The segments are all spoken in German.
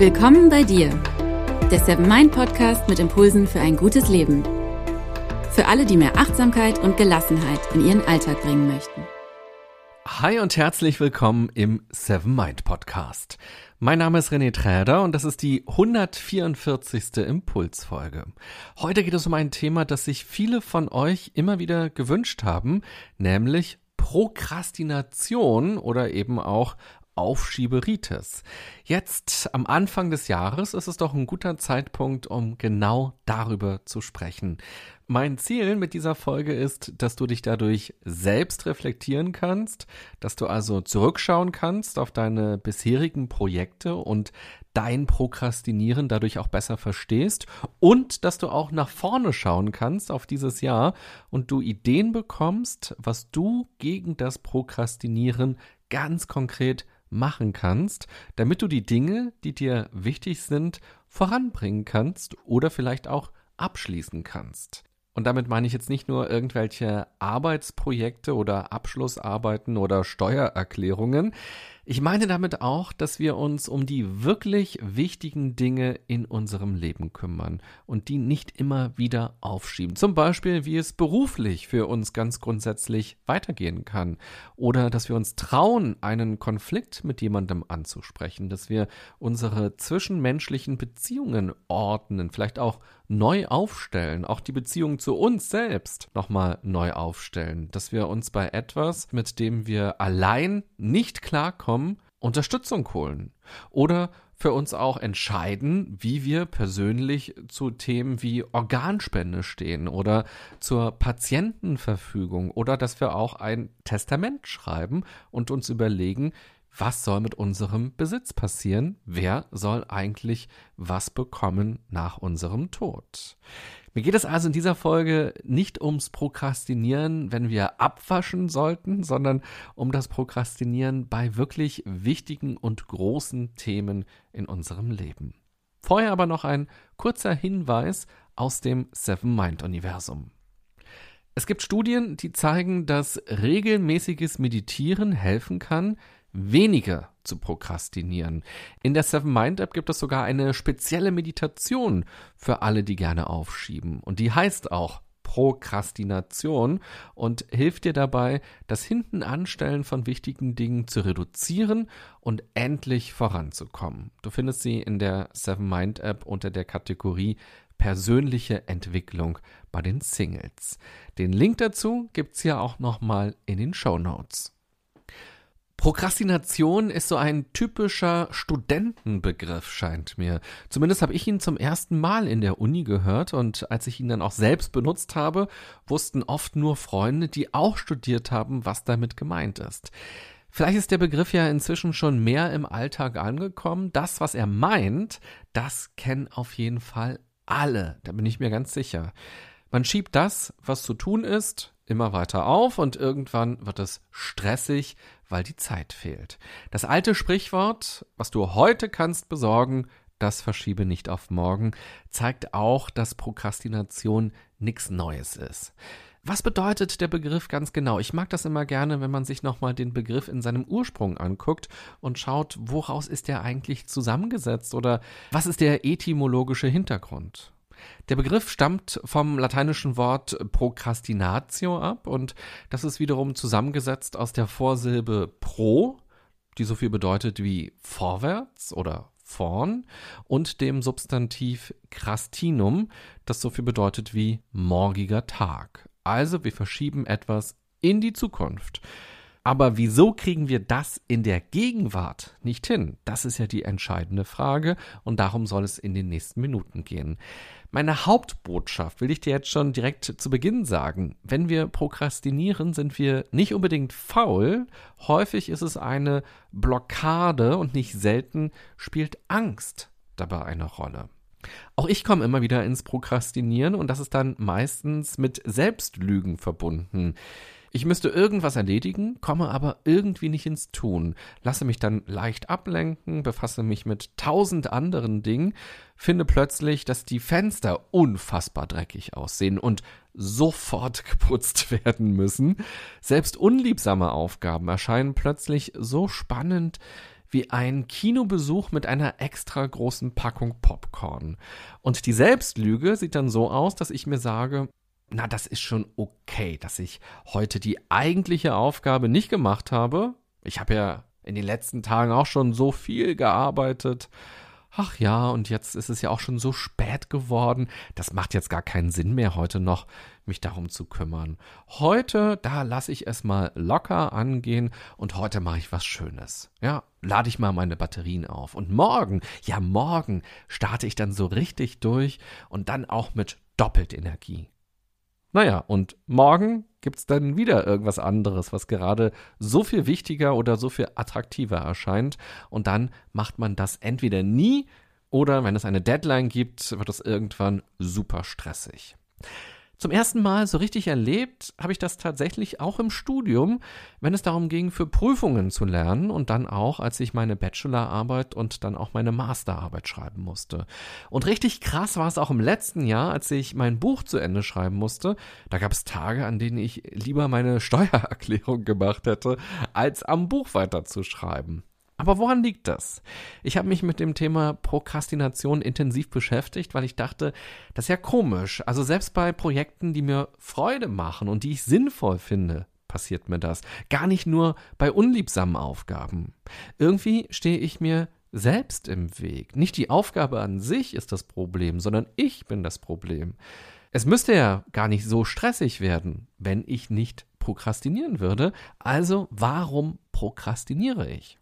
Willkommen bei dir, der Seven Mind Podcast mit Impulsen für ein gutes Leben. Für alle, die mehr Achtsamkeit und Gelassenheit in ihren Alltag bringen möchten. Hi und herzlich willkommen im Seven Mind Podcast. Mein Name ist René Träder und das ist die 144. Impulsfolge. Heute geht es um ein Thema, das sich viele von euch immer wieder gewünscht haben, nämlich Prokrastination oder eben auch Aufschieberitis. Jetzt am Anfang des Jahres ist es doch ein guter Zeitpunkt, um genau darüber zu sprechen. Mein Ziel mit dieser Folge ist, dass du dich dadurch selbst reflektieren kannst, dass du also zurückschauen kannst auf deine bisherigen Projekte und dein Prokrastinieren dadurch auch besser verstehst und dass du auch nach vorne schauen kannst auf dieses Jahr und du Ideen bekommst, was du gegen das Prokrastinieren ganz konkret machen kannst, damit du die Dinge, die dir wichtig sind, voranbringen kannst oder vielleicht auch abschließen kannst. Und damit meine ich jetzt nicht nur irgendwelche Arbeitsprojekte oder Abschlussarbeiten oder Steuererklärungen. Ich meine damit auch, dass wir uns um die wirklich wichtigen Dinge in unserem Leben kümmern und die nicht immer wieder aufschieben. Zum Beispiel, wie es beruflich für uns ganz grundsätzlich weitergehen kann. Oder dass wir uns trauen, einen Konflikt mit jemandem anzusprechen, dass wir unsere zwischenmenschlichen Beziehungen ordnen, vielleicht auch neu aufstellen, auch die Beziehung zu uns selbst nochmal neu aufstellen, dass wir uns bei etwas, mit dem wir allein nicht klarkommen, kommen, Unterstützung holen. Oder für uns auch entscheiden, wie wir persönlich zu Themen wie Organspende stehen oder zur Patientenverfügung oder dass wir auch ein Testament schreiben und uns überlegen, was soll mit unserem Besitz passieren? Wer soll eigentlich was bekommen nach unserem Tod? Mir geht es also in dieser Folge nicht ums Prokrastinieren, wenn wir abwaschen sollten, sondern um das Prokrastinieren bei wirklich wichtigen und großen Themen in unserem Leben. Vorher aber noch ein kurzer Hinweis aus dem Seven Mind Universum. Es gibt Studien, die zeigen, dass regelmäßiges Meditieren helfen kann, weniger zu prokrastinieren. In der Seven Mind App gibt es sogar eine spezielle Meditation für alle, die gerne aufschieben. Und die heißt auch Prokrastination und hilft dir dabei, das Hintenanstellen von wichtigen Dingen zu reduzieren und endlich voranzukommen. Du findest sie in der Seven Mind App unter der Kategorie persönliche Entwicklung bei den Singles. Den Link dazu gibt's ja auch nochmal in den Show Notes. Prokrastination ist so ein typischer Studentenbegriff, scheint mir. Zumindest habe ich ihn zum ersten Mal in der Uni gehört und als ich ihn dann auch selbst benutzt habe, wussten oft nur Freunde, die auch studiert haben, was damit gemeint ist. Vielleicht ist der Begriff ja inzwischen schon mehr im Alltag angekommen. Das, was er meint, das kennen auf jeden Fall alle. Da bin ich mir ganz sicher. Man schiebt das, was zu tun ist, immer weiter auf und irgendwann wird es stressig, weil die Zeit fehlt. Das alte Sprichwort, was du heute kannst besorgen, das verschiebe nicht auf morgen, zeigt auch, dass Prokrastination nichts Neues ist. Was bedeutet der Begriff ganz genau? Ich mag das immer gerne, wenn man sich nochmal den Begriff in seinem Ursprung anguckt und schaut, woraus ist er eigentlich zusammengesetzt oder was ist der etymologische Hintergrund? Der Begriff stammt vom lateinischen Wort procrastinatio ab und das ist wiederum zusammengesetzt aus der Vorsilbe pro, die so viel bedeutet wie vorwärts oder vorn, und dem Substantiv crastinum, das so viel bedeutet wie morgiger Tag. Also wir verschieben etwas in die Zukunft. Aber wieso kriegen wir das in der Gegenwart nicht hin? Das ist ja die entscheidende Frage und darum soll es in den nächsten Minuten gehen. Meine Hauptbotschaft will ich dir jetzt schon direkt zu Beginn sagen. Wenn wir prokrastinieren, sind wir nicht unbedingt faul. Häufig ist es eine Blockade und nicht selten spielt Angst dabei eine Rolle. Auch ich komme immer wieder ins Prokrastinieren und das ist dann meistens mit Selbstlügen verbunden. Ich müsste irgendwas erledigen, komme aber irgendwie nicht ins Tun, lasse mich dann leicht ablenken, befasse mich mit tausend anderen Dingen, finde plötzlich, dass die Fenster unfassbar dreckig aussehen und sofort geputzt werden müssen. Selbst unliebsame Aufgaben erscheinen plötzlich so spannend wie ein Kinobesuch mit einer extra großen Packung Popcorn. Und die Selbstlüge sieht dann so aus, dass ich mir sage, na, das ist schon okay, dass ich heute die eigentliche Aufgabe nicht gemacht habe. Ich habe ja in den letzten Tagen auch schon so viel gearbeitet ach ja, und jetzt ist es ja auch schon so spät geworden, das macht jetzt gar keinen Sinn mehr heute noch, mich darum zu kümmern. Heute, da lasse ich es mal locker angehen und heute mache ich was Schönes. Ja, lade ich mal meine Batterien auf. Und morgen, ja, morgen starte ich dann so richtig durch und dann auch mit doppelt Energie. Naja, und morgen gibt's dann wieder irgendwas anderes, was gerade so viel wichtiger oder so viel attraktiver erscheint. Und dann macht man das entweder nie oder wenn es eine Deadline gibt, wird es irgendwann super stressig. Zum ersten Mal so richtig erlebt habe ich das tatsächlich auch im Studium, wenn es darum ging, für Prüfungen zu lernen und dann auch, als ich meine Bachelorarbeit und dann auch meine Masterarbeit schreiben musste. Und richtig krass war es auch im letzten Jahr, als ich mein Buch zu Ende schreiben musste. Da gab es Tage, an denen ich lieber meine Steuererklärung gemacht hätte, als am Buch weiterzuschreiben. Aber woran liegt das? Ich habe mich mit dem Thema Prokrastination intensiv beschäftigt, weil ich dachte, das ist ja komisch. Also selbst bei Projekten, die mir Freude machen und die ich sinnvoll finde, passiert mir das. Gar nicht nur bei unliebsamen Aufgaben. Irgendwie stehe ich mir selbst im Weg. Nicht die Aufgabe an sich ist das Problem, sondern ich bin das Problem. Es müsste ja gar nicht so stressig werden, wenn ich nicht prokrastinieren würde. Also warum prokrastiniere ich?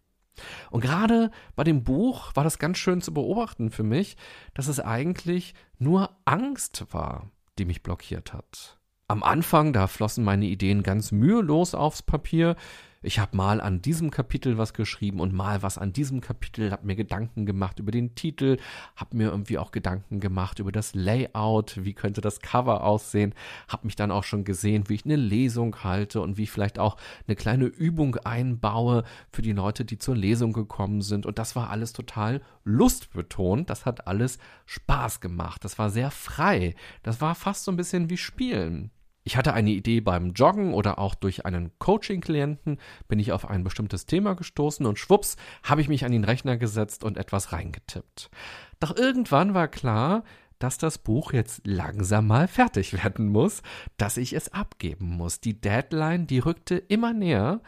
Und gerade bei dem Buch war das ganz schön zu beobachten für mich, dass es eigentlich nur Angst war, die mich blockiert hat. Am Anfang, da flossen meine Ideen ganz mühelos aufs Papier. Ich habe mal an diesem Kapitel was geschrieben und mal was an diesem Kapitel, habe mir Gedanken gemacht über den Titel, habe mir irgendwie auch Gedanken gemacht über das Layout, wie könnte das Cover aussehen, habe mich dann auch schon gesehen, wie ich eine Lesung halte und wie ich vielleicht auch eine kleine Übung einbaue für die Leute, die zur Lesung gekommen sind. Und das war alles total lustbetont, das hat alles Spaß gemacht, das war sehr frei, das war fast so ein bisschen wie Spielen. Ich hatte eine Idee beim Joggen oder auch durch einen Coaching-Klienten bin ich auf ein bestimmtes Thema gestoßen und schwupps habe ich mich an den Rechner gesetzt und etwas reingetippt. Doch irgendwann war klar, dass das Buch jetzt langsam mal fertig werden muss, dass ich es abgeben muss. Die Deadline, die rückte immer näher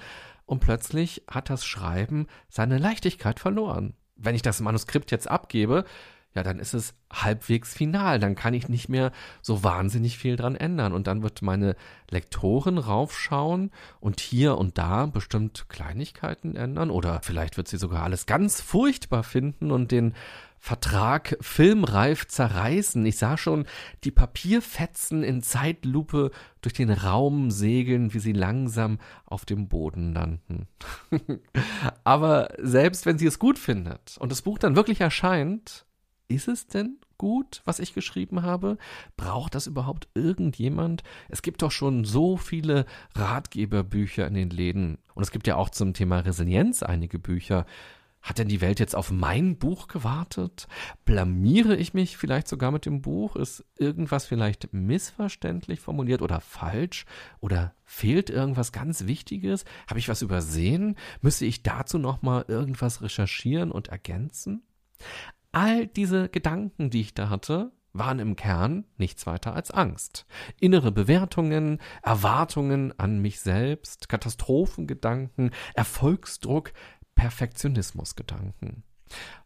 und plötzlich hat das Schreiben seine Leichtigkeit verloren. Wenn ich das Manuskript jetzt abgebe, ja, dann ist es halbwegs final. Dann kann ich nicht mehr so wahnsinnig viel dran ändern. Und dann wird meine Lektorin raufschauen und hier und da bestimmt Kleinigkeiten ändern. Oder vielleicht wird sie sogar alles ganz furchtbar finden und den Vertrag filmreif zerreißen. Ich sah schon die Papierfetzen in Zeitlupe durch den Raum segeln, wie sie langsam auf dem Boden landen. Aber selbst wenn sie es gut findet und das Buch dann wirklich erscheint, ist es denn gut, was ich geschrieben habe? Braucht das überhaupt irgendjemand? Es gibt doch schon so viele Ratgeberbücher in den Läden. Und es gibt ja auch zum Thema Resilienz einige Bücher. Hat denn die Welt jetzt auf mein Buch gewartet? Blamiere ich mich vielleicht sogar mit dem Buch? Ist irgendwas vielleicht missverständlich formuliert oder falsch? Oder fehlt irgendwas ganz Wichtiges? Habe ich was übersehen? Müsste ich dazu nochmal irgendwas recherchieren und ergänzen? All diese Gedanken, die ich da hatte, waren im Kern nichts weiter als Angst. Innere Bewertungen, Erwartungen an mich selbst, Katastrophengedanken, Erfolgsdruck, Perfektionismusgedanken.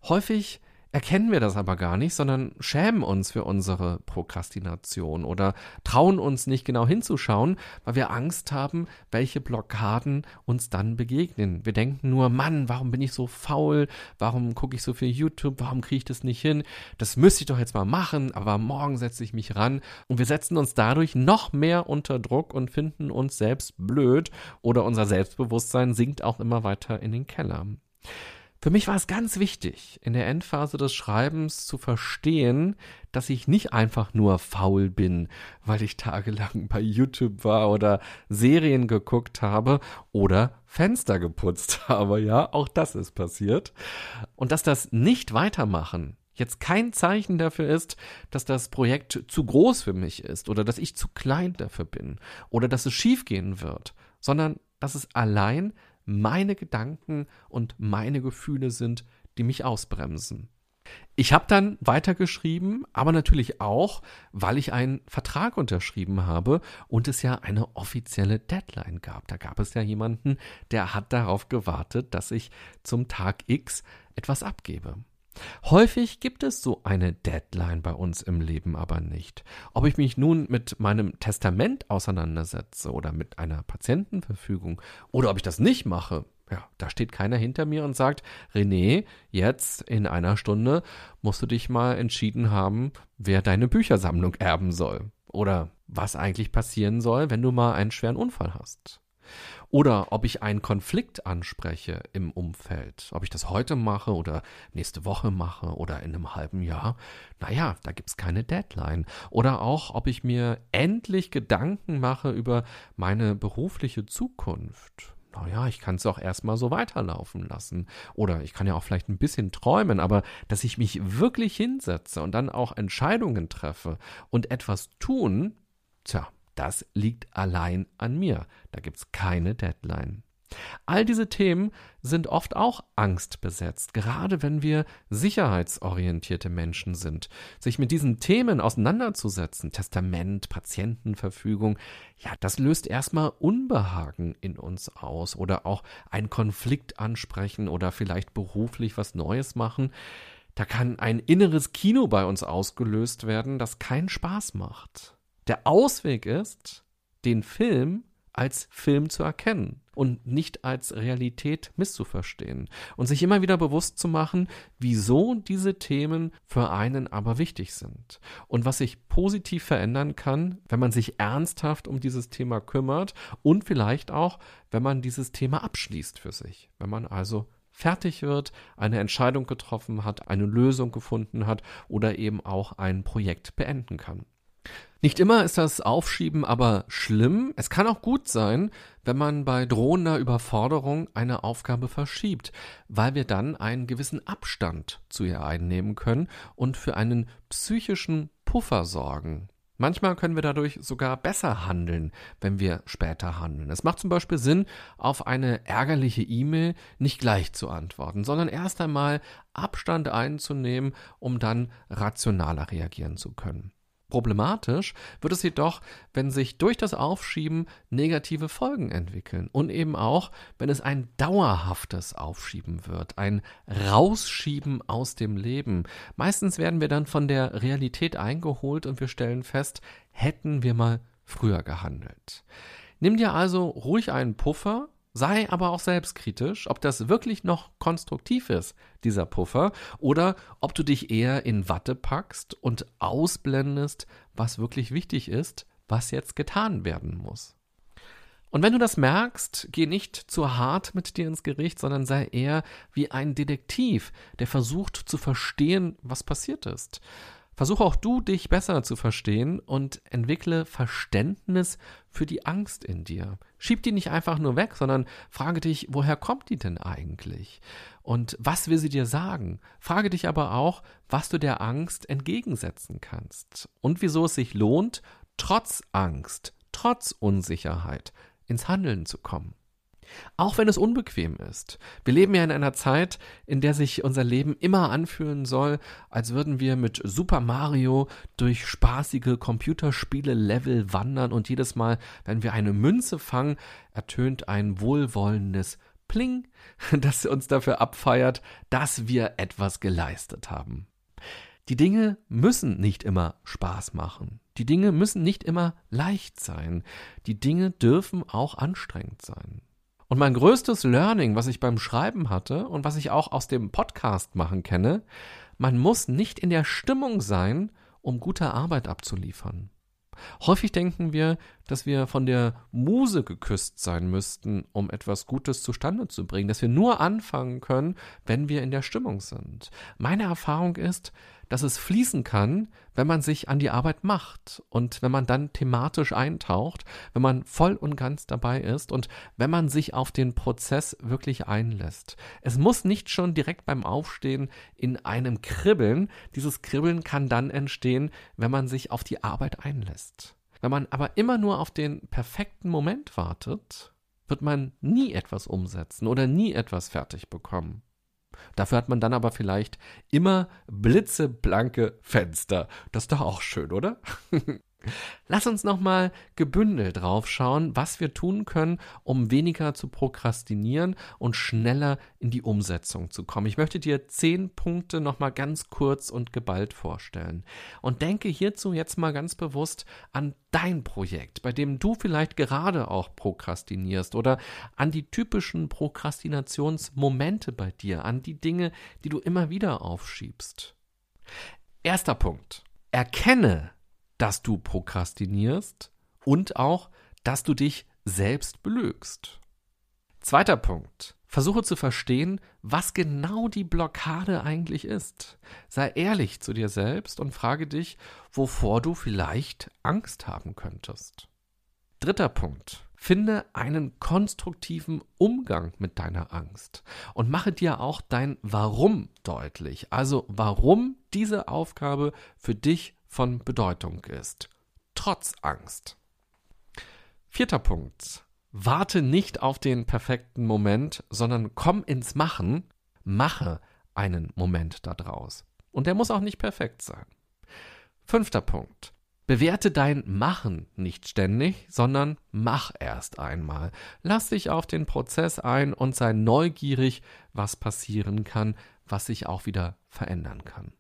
Häufig erkennen wir das aber gar nicht, sondern schämen uns für unsere Prokrastination oder trauen uns nicht genau hinzuschauen, weil wir Angst haben, welche Blockaden uns dann begegnen. Wir denken nur, Mann, warum bin ich so faul? Warum gucke ich so viel YouTube? Warum kriege ich das nicht hin? Das müsste ich doch jetzt mal machen, aber morgen setze ich mich ran. Und wir setzen uns dadurch noch mehr unter Druck und finden uns selbst blöd oder unser Selbstbewusstsein sinkt auch immer weiter in den Keller. Für mich war es ganz wichtig, in der Endphase des Schreibens zu verstehen, dass ich nicht einfach nur faul bin, weil ich tagelang bei YouTube war oder Serien geguckt habe oder Fenster geputzt habe. Ja, auch das ist passiert. Und dass das nicht weitermachen jetzt kein Zeichen dafür ist, dass das Projekt zu groß für mich ist oder dass ich zu klein dafür bin oder dass es schiefgehen wird, sondern dass es allein meine Gedanken und meine Gefühle sind, die mich ausbremsen. Ich habe dann weitergeschrieben, aber natürlich auch, weil ich einen Vertrag unterschrieben habe und es ja eine offizielle Deadline gab. Da gab es ja jemanden, der hat darauf gewartet, dass ich zum Tag X etwas abgebe. Häufig gibt es so eine Deadline bei uns im Leben aber nicht. Ob ich mich nun mit meinem Testament auseinandersetze oder mit einer Patientenverfügung oder ob ich das nicht mache, ja, da steht keiner hinter mir und sagt, René, jetzt in einer Stunde musst du dich mal entschieden haben, wer deine Büchersammlung erben soll. Oder was eigentlich passieren soll, wenn du mal einen schweren Unfall hast. Oder ob ich einen Konflikt anspreche im Umfeld, ob ich das heute mache oder nächste Woche mache oder in einem halben Jahr. Naja, da gibt's keine Deadline. Oder auch, ob ich mir endlich Gedanken mache über meine berufliche Zukunft naja, ich kann es auch erstmal so weiterlaufen lassen. Oder ich kann ja auch vielleicht ein bisschen träumen, aber dass ich mich wirklich hinsetze und dann auch Entscheidungen treffe und etwas tun, tja, das liegt allein an mir. Da gibt es keine Deadline. All diese Themen sind oft auch angstbesetzt, gerade wenn wir sicherheitsorientierte Menschen sind. Sich mit diesen Themen auseinanderzusetzen, Testament, Patientenverfügung, ja, das löst erstmal Unbehagen in uns aus oder auch einen Konflikt ansprechen oder vielleicht beruflich was Neues machen. Da kann ein inneres Kino bei uns ausgelöst werden, das keinen Spaß macht. Der Ausweg ist, den Film als Film zu erkennen und nicht als Realität misszuverstehen und sich immer wieder bewusst zu machen, wieso diese Themen für einen aber wichtig sind und was sich positiv verändern kann, wenn man sich ernsthaft um dieses Thema kümmert und vielleicht auch, wenn man dieses Thema abschließt für sich, wenn man also fertig wird, eine Entscheidung getroffen hat, eine Lösung gefunden hat oder eben auch ein Projekt beenden kann. Nicht immer ist das Aufschieben aber schlimm. Es kann auch gut sein, wenn man bei drohender Überforderung eine Aufgabe verschiebt, weil wir dann einen gewissen Abstand zu ihr einnehmen können und für einen psychischen Puffer sorgen. Manchmal können wir dadurch sogar besser handeln, wenn wir später handeln. Es macht zum Beispiel Sinn, auf eine ärgerliche E-Mail nicht gleich zu antworten, sondern erst einmal Abstand einzunehmen, um dann rationaler reagieren zu können. Problematisch wird es jedoch, wenn sich durch das Aufschieben negative Folgen entwickeln und eben auch, wenn es ein dauerhaftes Aufschieben wird, ein Rausschieben aus dem Leben. Meistens werden wir dann von der Realität eingeholt und wir stellen fest, hätten wir mal früher gehandelt. Nimm dir also ruhig einen Puffer, Sei aber auch selbstkritisch, ob das wirklich noch konstruktiv ist, dieser Puffer, oder ob du dich eher in Watte packst und ausblendest, was wirklich wichtig ist, was jetzt getan werden muss. Und wenn du das merkst, geh nicht zu hart mit dir ins Gericht, sondern sei eher wie ein Detektiv, der versucht zu verstehen, was passiert ist. Versuche auch du, dich besser zu verstehen und entwickle Verständnis für die Angst in dir. Schieb die nicht einfach nur weg, sondern frage dich, woher kommt die denn eigentlich? Und was will sie dir sagen? Frage dich aber auch, was du der Angst entgegensetzen kannst und wieso es sich lohnt, trotz Angst, trotz Unsicherheit ins Handeln zu kommen. Auch wenn es unbequem ist. Wir leben ja in einer Zeit, in der sich unser Leben immer anfühlen soll, als würden wir mit Super Mario durch spaßige Computerspiele-Level wandern und jedes Mal, wenn wir eine Münze fangen, ertönt ein wohlwollendes Pling, das uns dafür abfeiert, dass wir etwas geleistet haben. Die Dinge müssen nicht immer Spaß machen. Die Dinge müssen nicht immer leicht sein. Die Dinge dürfen auch anstrengend sein. Und mein größtes Learning, was ich beim Schreiben hatte und was ich auch aus dem Podcast machen kenne, man muss nicht in der Stimmung sein, um gute Arbeit abzuliefern. Häufig denken wir, dass wir von der Muse geküsst sein müssten, um etwas Gutes zustande zu bringen, dass wir nur anfangen können, wenn wir in der Stimmung sind. Meine Erfahrung ist, dass es fließen kann, wenn man sich an die Arbeit macht und wenn man dann thematisch eintaucht, wenn man voll und ganz dabei ist und wenn man sich auf den Prozess wirklich einlässt. Es muss nicht schon direkt beim Aufstehen in einem kribbeln. Dieses Kribbeln kann dann entstehen, wenn man sich auf die Arbeit einlässt. Wenn man aber immer nur auf den perfekten Moment wartet, wird man nie etwas umsetzen oder nie etwas fertig bekommen. Dafür hat man dann aber vielleicht immer blitzeblanke Fenster. Das ist doch auch schön, oder? Lass uns nochmal gebündelt draufschauen, was wir tun können, um weniger zu prokrastinieren und schneller in die Umsetzung zu kommen. Ich möchte dir zehn Punkte nochmal ganz kurz und geballt vorstellen. Und denke hierzu jetzt mal ganz bewusst an dein Projekt, bei dem du vielleicht gerade auch prokrastinierst oder an die typischen Prokrastinationsmomente bei dir, an die Dinge, die du immer wieder aufschiebst. Erster Punkt. Erkenne, dass du prokrastinierst und auch, dass du dich selbst belügst. Zweiter Punkt. Versuche zu verstehen, was genau die Blockade eigentlich ist. Sei ehrlich zu dir selbst und frage dich, wovor du vielleicht Angst haben könntest. Dritter Punkt. Finde einen konstruktiven Umgang mit deiner Angst und mache dir auch dein Warum deutlich. Also warum diese Aufgabe für dich von Bedeutung ist. Trotz Angst. Vierter Punkt. Warte nicht auf den perfekten Moment, sondern komm ins Machen, mache einen Moment daraus. Und der muss auch nicht perfekt sein. Fünfter Punkt. Bewerte dein Machen nicht ständig, sondern mach erst einmal. Lass dich auf den Prozess ein und sei neugierig, was passieren kann, was sich auch wieder verändern kann.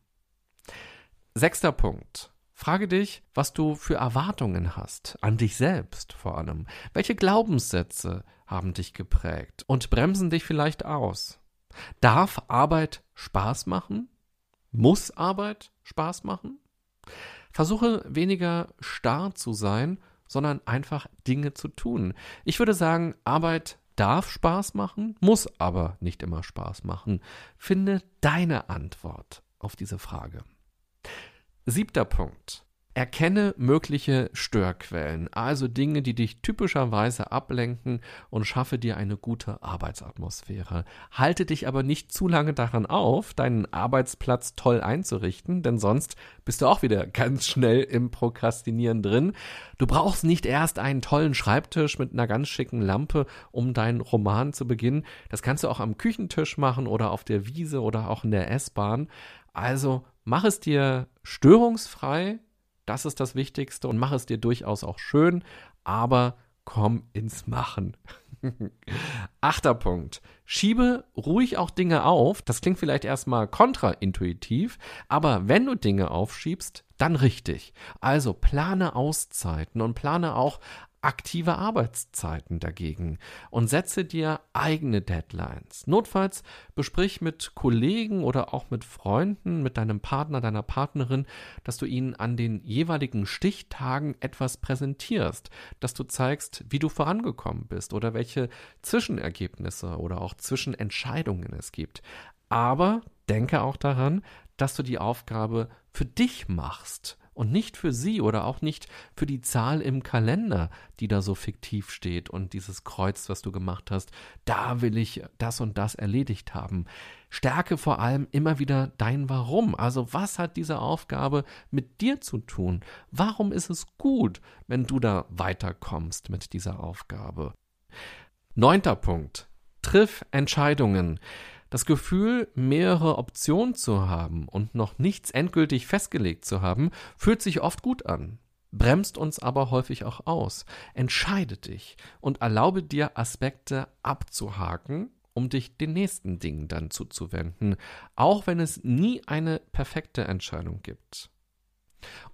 Sechster Punkt. Frage dich, was du für Erwartungen hast, an dich selbst vor allem. Welche Glaubenssätze haben dich geprägt und bremsen dich vielleicht aus? Darf Arbeit Spaß machen? Muss Arbeit Spaß machen? Versuche weniger starr zu sein, sondern einfach Dinge zu tun. Ich würde sagen, Arbeit darf Spaß machen, muss aber nicht immer Spaß machen. Finde deine Antwort auf diese Frage. Siebter Punkt. Erkenne mögliche Störquellen, also Dinge, die dich typischerweise ablenken und schaffe dir eine gute Arbeitsatmosphäre. Halte dich aber nicht zu lange daran auf, deinen Arbeitsplatz toll einzurichten, denn sonst bist du auch wieder ganz schnell im Prokrastinieren drin. Du brauchst nicht erst einen tollen Schreibtisch mit einer ganz schicken Lampe, um deinen Roman zu beginnen. Das kannst du auch am Küchentisch machen oder auf der Wiese oder auch in der S-Bahn. Also mach es dir störungsfrei, das ist das Wichtigste, und mach es dir durchaus auch schön, aber komm ins Machen. Achter Punkt. Schiebe ruhig auch Dinge auf. Das klingt vielleicht erstmal kontraintuitiv, aber wenn du Dinge aufschiebst, dann richtig. Also plane Auszeiten und plane auch aktive Arbeitszeiten dagegen und setze dir eigene Deadlines. Notfalls besprich mit Kollegen oder auch mit Freunden, mit deinem Partner, deiner Partnerin, dass du ihnen an den jeweiligen Stichtagen etwas präsentierst, dass du zeigst, wie du vorangekommen bist oder welche Zwischenergebnisse oder auch Zwischenentscheidungen es gibt. Aber denke auch daran, dass du die Aufgabe für dich machst und nicht für sie oder auch nicht für die Zahl im Kalender, die da so fiktiv steht und dieses Kreuz, was du gemacht hast, da will ich das und das erledigt haben. Stärke vor allem immer wieder dein Warum. Also was hat diese Aufgabe mit dir zu tun? Warum ist es gut, wenn du da weiterkommst mit dieser Aufgabe? Neunter Punkt. Triff Entscheidungen. Das Gefühl, mehrere Optionen zu haben und noch nichts endgültig festgelegt zu haben, fühlt sich oft gut an, bremst uns aber häufig auch aus. Entscheide dich und erlaube dir Aspekte abzuhaken, um dich den nächsten Dingen dann zuzuwenden, auch wenn es nie eine perfekte Entscheidung gibt.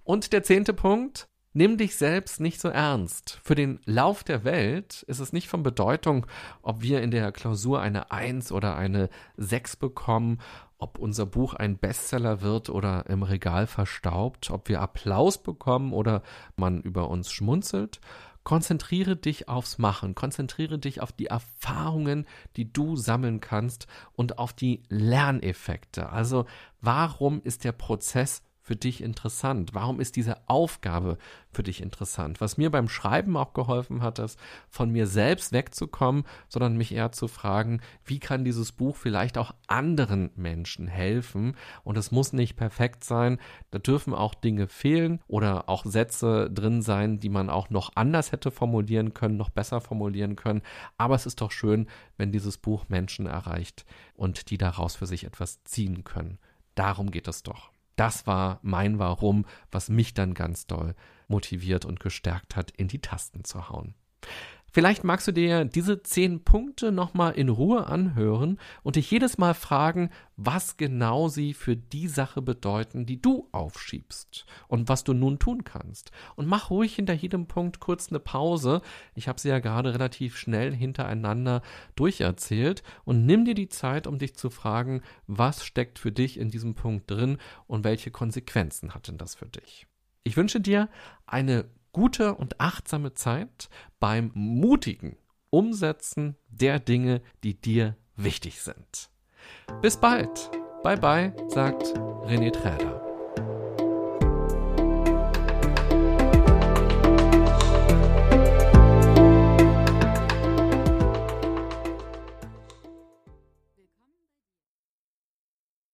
Und der zehnte Punkt, Nimm dich selbst nicht so ernst. Für den Lauf der Welt ist es nicht von Bedeutung, ob wir in der Klausur eine Eins oder eine Sechs bekommen, ob unser Buch ein Bestseller wird oder im Regal verstaubt, ob wir Applaus bekommen oder man über uns schmunzelt. Konzentriere dich aufs Machen, konzentriere dich auf die Erfahrungen, die du sammeln kannst und auf die Lerneffekte. Also warum ist der Prozess für dich interessant? Warum ist diese Aufgabe für dich interessant? Was mir beim Schreiben auch geholfen hat, ist, von mir selbst wegzukommen, sondern mich eher zu fragen, wie kann dieses Buch vielleicht auch anderen Menschen helfen? Und es muss nicht perfekt sein. Da dürfen auch Dinge fehlen oder auch Sätze drin sein, die man auch noch anders hätte formulieren können, noch besser formulieren können. Aber es ist doch schön, wenn dieses Buch Menschen erreicht und die daraus für sich etwas ziehen können. Darum geht es doch. Das war mein Warum, was mich dann ganz doll motiviert und gestärkt hat, in die Tasten zu hauen. Vielleicht magst du dir diese zehn Punkte nochmal in Ruhe anhören und dich jedes Mal fragen, was genau sie für die Sache bedeuten, die du aufschiebst und was du nun tun kannst. Und mach ruhig hinter jedem Punkt kurz eine Pause. Ich habe sie ja gerade relativ schnell hintereinander durcherzählt und nimm dir die Zeit, um dich zu fragen, was steckt für dich in diesem Punkt drin und welche Konsequenzen hat denn das für dich. Ich wünsche dir eine gute und achtsame Zeit beim mutigen Umsetzen der Dinge, die dir wichtig sind. Bis bald. Bye bye, sagt René Träder.